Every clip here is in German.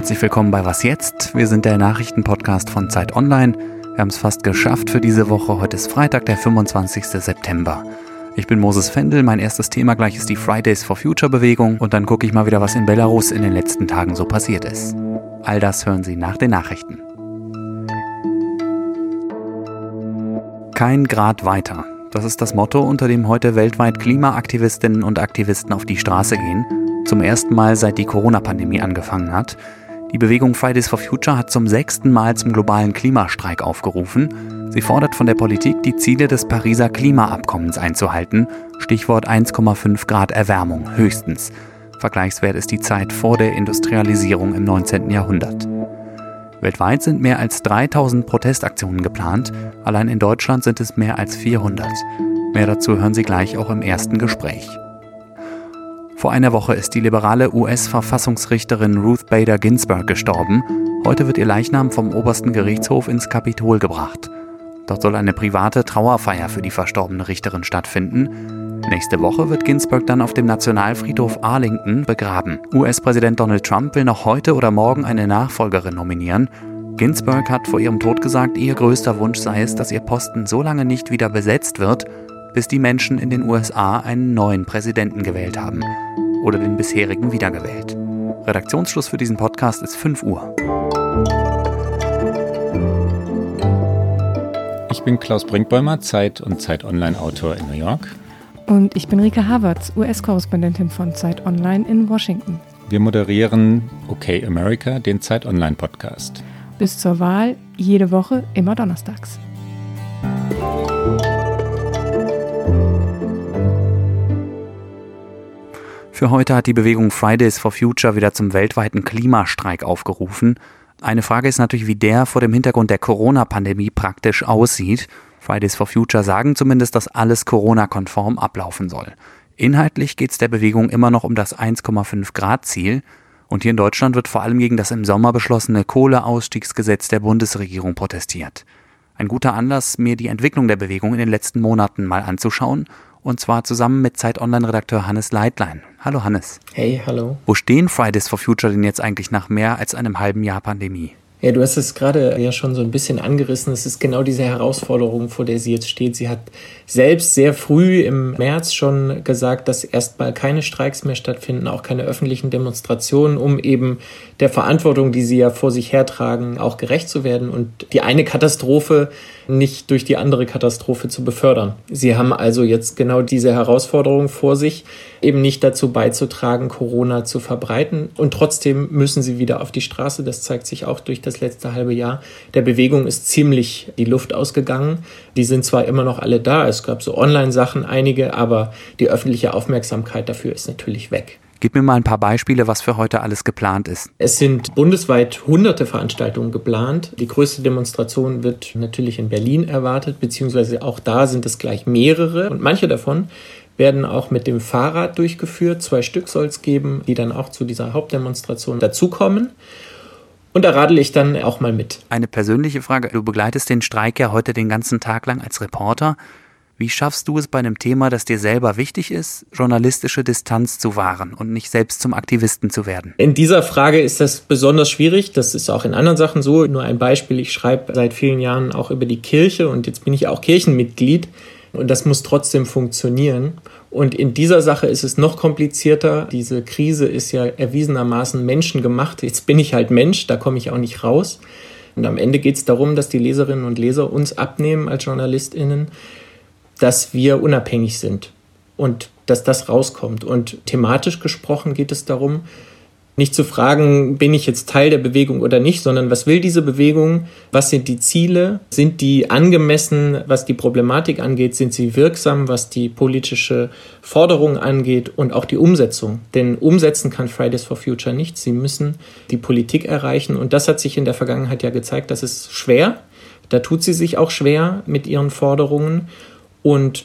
Herzlich willkommen bei Was jetzt? Wir sind der Nachrichtenpodcast von Zeit Online. Wir haben es fast geschafft für diese Woche. Heute ist Freitag, der 25. September. Ich bin Moses Fendel. Mein erstes Thema gleich ist die Fridays for Future Bewegung und dann gucke ich mal wieder, was in Belarus in den letzten Tagen so passiert ist. All das hören Sie nach den Nachrichten. Kein Grad weiter. Das ist das Motto, unter dem heute weltweit Klimaaktivistinnen und Aktivisten auf die Straße gehen. Zum ersten Mal seit die Corona-Pandemie angefangen hat. Die Bewegung Fridays for Future hat zum sechsten Mal zum globalen Klimastreik aufgerufen. Sie fordert von der Politik, die Ziele des Pariser Klimaabkommens einzuhalten. Stichwort 1,5 Grad Erwärmung höchstens. Vergleichswert ist die Zeit vor der Industrialisierung im 19. Jahrhundert. Weltweit sind mehr als 3000 Protestaktionen geplant. Allein in Deutschland sind es mehr als 400. Mehr dazu hören Sie gleich auch im ersten Gespräch. Vor einer Woche ist die liberale US-Verfassungsrichterin Ruth Bader Ginsburg gestorben. Heute wird ihr Leichnam vom obersten Gerichtshof ins Kapitol gebracht. Dort soll eine private Trauerfeier für die verstorbene Richterin stattfinden. Nächste Woche wird Ginsburg dann auf dem Nationalfriedhof Arlington begraben. US-Präsident Donald Trump will noch heute oder morgen eine Nachfolgerin nominieren. Ginsburg hat vor ihrem Tod gesagt, ihr größter Wunsch sei es, dass ihr Posten so lange nicht wieder besetzt wird, bis die Menschen in den USA einen neuen Präsidenten gewählt haben oder den bisherigen wiedergewählt. Redaktionsschluss für diesen Podcast ist 5 Uhr. Ich bin Klaus Brinkbäumer, Zeit und Zeit Online-Autor in New York. Und ich bin Rika Havertz, US-Korrespondentin von Zeit Online in Washington. Wir moderieren OK America, den Zeit Online-Podcast. Bis zur Wahl jede Woche, immer donnerstags. Für heute hat die Bewegung Fridays for Future wieder zum weltweiten Klimastreik aufgerufen. Eine Frage ist natürlich, wie der vor dem Hintergrund der Corona-Pandemie praktisch aussieht. Fridays for Future sagen zumindest, dass alles Corona-konform ablaufen soll. Inhaltlich geht es der Bewegung immer noch um das 1,5 Grad Ziel. Und hier in Deutschland wird vor allem gegen das im Sommer beschlossene Kohleausstiegsgesetz der Bundesregierung protestiert. Ein guter Anlass, mir die Entwicklung der Bewegung in den letzten Monaten mal anzuschauen und zwar zusammen mit Zeit Online-Redakteur Hannes Leitlein. Hallo Hannes. Hey, hallo. Wo stehen Fridays for Future denn jetzt eigentlich nach mehr als einem halben Jahr Pandemie? Ja, du hast es gerade ja schon so ein bisschen angerissen. Es ist genau diese Herausforderung, vor der sie jetzt steht. Sie hat selbst sehr früh im März schon gesagt, dass erstmal keine Streiks mehr stattfinden, auch keine öffentlichen Demonstrationen, um eben der Verantwortung, die sie ja vor sich hertragen, auch gerecht zu werden und die eine Katastrophe nicht durch die andere Katastrophe zu befördern. Sie haben also jetzt genau diese Herausforderung vor sich, eben nicht dazu beizutragen, Corona zu verbreiten. Und trotzdem müssen sie wieder auf die Straße. Das zeigt sich auch durch das letzte halbe Jahr. Der Bewegung ist ziemlich die Luft ausgegangen. Die sind zwar immer noch alle da. Es gab so Online-Sachen einige, aber die öffentliche Aufmerksamkeit dafür ist natürlich weg. Gib mir mal ein paar Beispiele, was für heute alles geplant ist. Es sind bundesweit hunderte Veranstaltungen geplant. Die größte Demonstration wird natürlich in Berlin erwartet, beziehungsweise auch da sind es gleich mehrere. Und manche davon werden auch mit dem Fahrrad durchgeführt. Zwei Stück soll es geben, die dann auch zu dieser Hauptdemonstration dazukommen. Und da radel ich dann auch mal mit. Eine persönliche Frage. Du begleitest den Streik ja heute den ganzen Tag lang als Reporter. Wie schaffst du es bei einem Thema, das dir selber wichtig ist, journalistische Distanz zu wahren und nicht selbst zum Aktivisten zu werden? In dieser Frage ist das besonders schwierig. Das ist auch in anderen Sachen so. Nur ein Beispiel. Ich schreibe seit vielen Jahren auch über die Kirche und jetzt bin ich auch Kirchenmitglied. Und das muss trotzdem funktionieren. Und in dieser Sache ist es noch komplizierter. Diese Krise ist ja erwiesenermaßen menschengemacht. Jetzt bin ich halt Mensch, da komme ich auch nicht raus. Und am Ende geht es darum, dass die Leserinnen und Leser uns abnehmen als JournalistInnen, dass wir unabhängig sind und dass das rauskommt. Und thematisch gesprochen geht es darum, nicht zu fragen, bin ich jetzt Teil der Bewegung oder nicht, sondern was will diese Bewegung? Was sind die Ziele? Sind die angemessen, was die Problematik angeht? Sind sie wirksam, was die politische Forderung angeht und auch die Umsetzung? Denn umsetzen kann Fridays for Future nicht. Sie müssen die Politik erreichen und das hat sich in der Vergangenheit ja gezeigt, das ist schwer. Da tut sie sich auch schwer mit ihren Forderungen und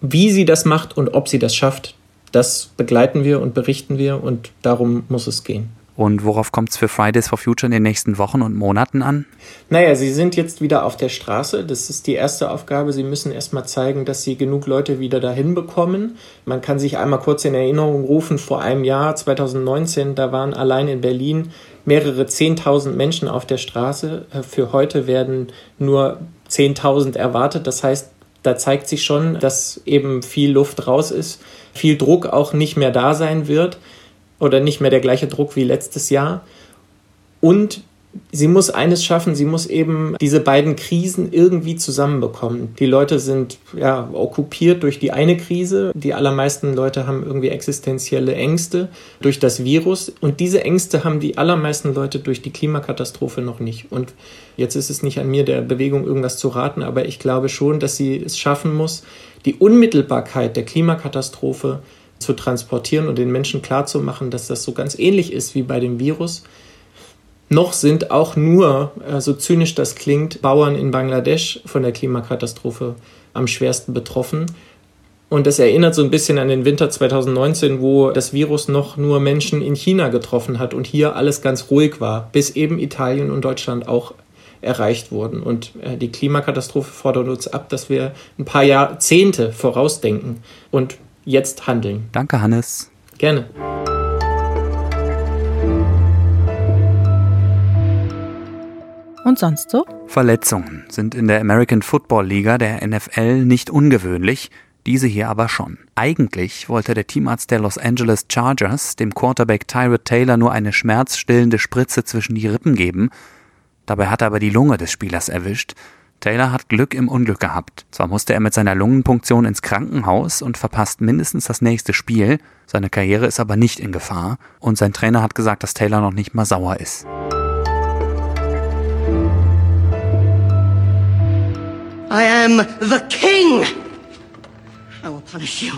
wie sie das macht und ob sie das schafft, das begleiten wir und berichten wir und darum muss es gehen. Und worauf kommt es für Fridays for Future in den nächsten Wochen und Monaten an? Naja, sie sind jetzt wieder auf der Straße. Das ist die erste Aufgabe. Sie müssen erstmal zeigen, dass sie genug Leute wieder dahin bekommen. Man kann sich einmal kurz in Erinnerung rufen, vor einem Jahr, 2019, da waren allein in Berlin mehrere Zehntausend Menschen auf der Straße. Äh, für heute werden nur Zehntausend erwartet. Das heißt, da zeigt sich schon, dass eben viel Luft raus ist, viel Druck auch nicht mehr da sein wird oder nicht mehr der gleiche Druck wie letztes Jahr. Und sie muss eines schaffen, sie muss eben diese beiden Krisen irgendwie zusammenbekommen. Die Leute sind ja okkupiert durch die eine Krise, die allermeisten Leute haben irgendwie existenzielle Ängste durch das Virus und diese Ängste haben die allermeisten Leute durch die Klimakatastrophe noch nicht. Und jetzt ist es nicht an mir der Bewegung irgendwas zu raten, aber ich glaube schon, dass sie es schaffen muss, die Unmittelbarkeit der Klimakatastrophe zu transportieren und den Menschen klarzumachen, dass das so ganz ähnlich ist wie bei dem Virus noch sind auch nur, äh, so zynisch das klingt, Bauern in Bangladesch von der Klimakatastrophe am schwersten betroffen. Und das erinnert so ein bisschen an den Winter 2019, wo das Virus noch nur Menschen in China getroffen hat und hier alles ganz ruhig war, bis eben Italien und Deutschland auch erreicht wurden. Und äh, die Klimakatastrophe fordert uns ab, dass wir ein paar Jahrzehnte vorausdenken und jetzt handeln. Danke, Hannes. Gerne. Und sonst so? Verletzungen sind in der American Football Liga der NFL nicht ungewöhnlich, diese hier aber schon. Eigentlich wollte der Teamarzt der Los Angeles Chargers dem Quarterback Tyrod Taylor nur eine schmerzstillende Spritze zwischen die Rippen geben. Dabei hat er aber die Lunge des Spielers erwischt. Taylor hat Glück im Unglück gehabt. Zwar musste er mit seiner Lungenpunktion ins Krankenhaus und verpasst mindestens das nächste Spiel, seine Karriere ist aber nicht in Gefahr und sein Trainer hat gesagt, dass Taylor noch nicht mal sauer ist. I am the king. I will punish you.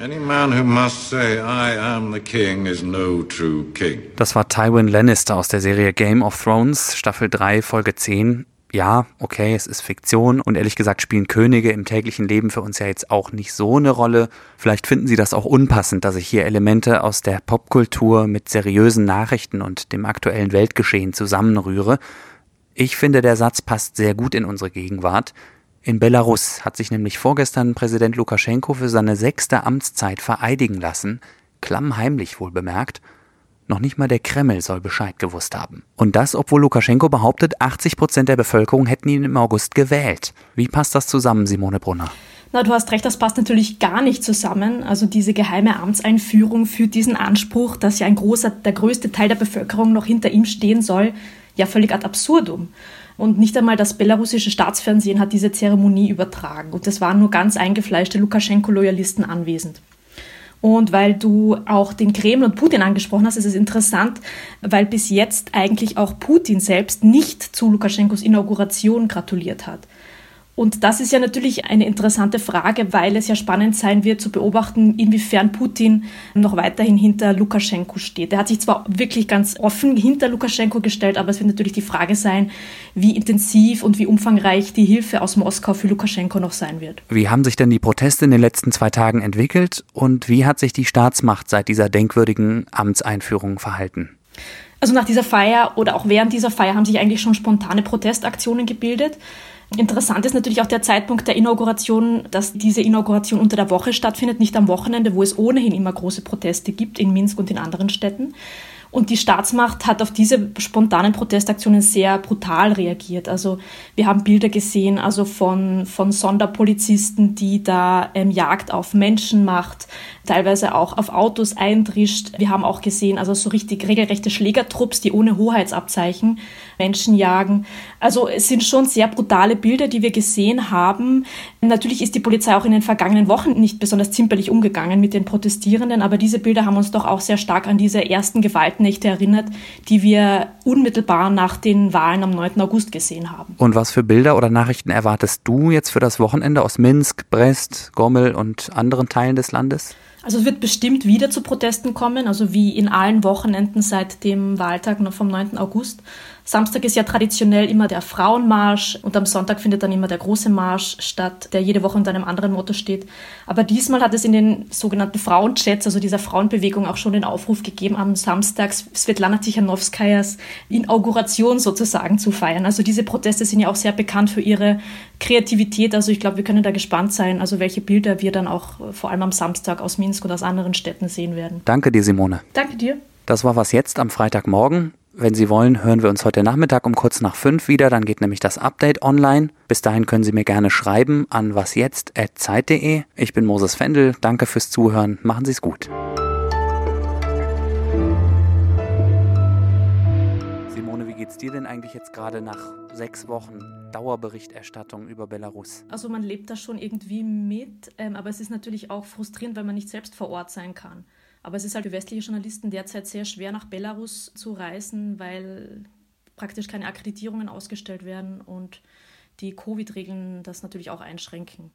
Any man who must say I am the king is no true king. Das war Tywin Lannister aus der Serie Game of Thrones, Staffel 3, Folge 10. Ja, okay, es ist Fiktion und ehrlich gesagt spielen Könige im täglichen Leben für uns ja jetzt auch nicht so eine Rolle. Vielleicht finden Sie das auch unpassend, dass ich hier Elemente aus der Popkultur mit seriösen Nachrichten und dem aktuellen Weltgeschehen zusammenrühre. Ich finde, der Satz passt sehr gut in unsere Gegenwart. In Belarus hat sich nämlich vorgestern Präsident Lukaschenko für seine sechste Amtszeit vereidigen lassen, klammheimlich wohl bemerkt. Noch nicht mal der Kreml soll Bescheid gewusst haben. Und das, obwohl Lukaschenko behauptet, 80 Prozent der Bevölkerung hätten ihn im August gewählt. Wie passt das zusammen, Simone Brunner? Na, du hast recht, das passt natürlich gar nicht zusammen. Also diese geheime Amtseinführung führt diesen Anspruch, dass ja ein großer, der größte Teil der Bevölkerung noch hinter ihm stehen soll, ja völlig ad absurdum. Und nicht einmal das belarussische Staatsfernsehen hat diese Zeremonie übertragen. Und es waren nur ganz eingefleischte Lukaschenko-Loyalisten anwesend. Und weil du auch den Kreml und Putin angesprochen hast, ist es interessant, weil bis jetzt eigentlich auch Putin selbst nicht zu Lukaschenkos Inauguration gratuliert hat. Und das ist ja natürlich eine interessante Frage, weil es ja spannend sein wird zu beobachten, inwiefern Putin noch weiterhin hinter Lukaschenko steht. Er hat sich zwar wirklich ganz offen hinter Lukaschenko gestellt, aber es wird natürlich die Frage sein, wie intensiv und wie umfangreich die Hilfe aus Moskau für Lukaschenko noch sein wird. Wie haben sich denn die Proteste in den letzten zwei Tagen entwickelt und wie hat sich die Staatsmacht seit dieser denkwürdigen Amtseinführung verhalten? Also nach dieser Feier oder auch während dieser Feier haben sich eigentlich schon spontane Protestaktionen gebildet. Interessant ist natürlich auch der Zeitpunkt der Inauguration, dass diese Inauguration unter der Woche stattfindet, nicht am Wochenende, wo es ohnehin immer große Proteste gibt in Minsk und in anderen Städten. Und die Staatsmacht hat auf diese spontanen Protestaktionen sehr brutal reagiert. Also wir haben Bilder gesehen, also von, von Sonderpolizisten, die da ähm, Jagd auf Menschen macht, teilweise auch auf Autos eindrischt. Wir haben auch gesehen, also so richtig regelrechte Schlägertrupps, die ohne Hoheitsabzeichen Menschen jagen. Also es sind schon sehr brutale Bilder, die wir gesehen haben. Natürlich ist die Polizei auch in den vergangenen Wochen nicht besonders zimperlich umgegangen mit den Protestierenden, aber diese Bilder haben uns doch auch sehr stark an diese ersten Gewaltnächte erinnert, die wir unmittelbar nach den Wahlen am 9. August gesehen haben. Und was für Bilder oder Nachrichten erwartest du jetzt für das Wochenende aus Minsk, Brest, Gommel und anderen Teilen des Landes? Also es wird bestimmt wieder zu Protesten kommen, also wie in allen Wochenenden seit dem Wahltag vom 9. August. Samstag ist ja traditionell immer der Frauenmarsch und am Sonntag findet dann immer der große Marsch statt, der jede Woche unter einem anderen Motto steht. Aber diesmal hat es in den sogenannten Frauenchats, also dieser Frauenbewegung, auch schon den Aufruf gegeben, am Samstag Svetlana Tichanowskajas Inauguration sozusagen zu feiern. Also diese Proteste sind ja auch sehr bekannt für ihre Kreativität. Also ich glaube, wir können da gespannt sein, also welche Bilder wir dann auch äh, vor allem am Samstag aus Minsk und aus anderen Städten sehen werden. Danke dir, Simone. Danke dir. Das war was jetzt am Freitagmorgen. Wenn Sie wollen, hören wir uns heute Nachmittag um kurz nach fünf wieder. Dann geht nämlich das Update online. Bis dahin können Sie mir gerne schreiben an wasjetzt.zeit.de. Ich bin Moses Fendel. Danke fürs Zuhören. Machen Sie es gut. Simone, wie geht's dir denn eigentlich jetzt gerade nach sechs Wochen Dauerberichterstattung über Belarus? Also man lebt da schon irgendwie mit, ähm, aber es ist natürlich auch frustrierend, weil man nicht selbst vor Ort sein kann. Aber es ist halt für westliche Journalisten derzeit sehr schwer, nach Belarus zu reisen, weil praktisch keine Akkreditierungen ausgestellt werden und die Covid-Regeln das natürlich auch einschränken.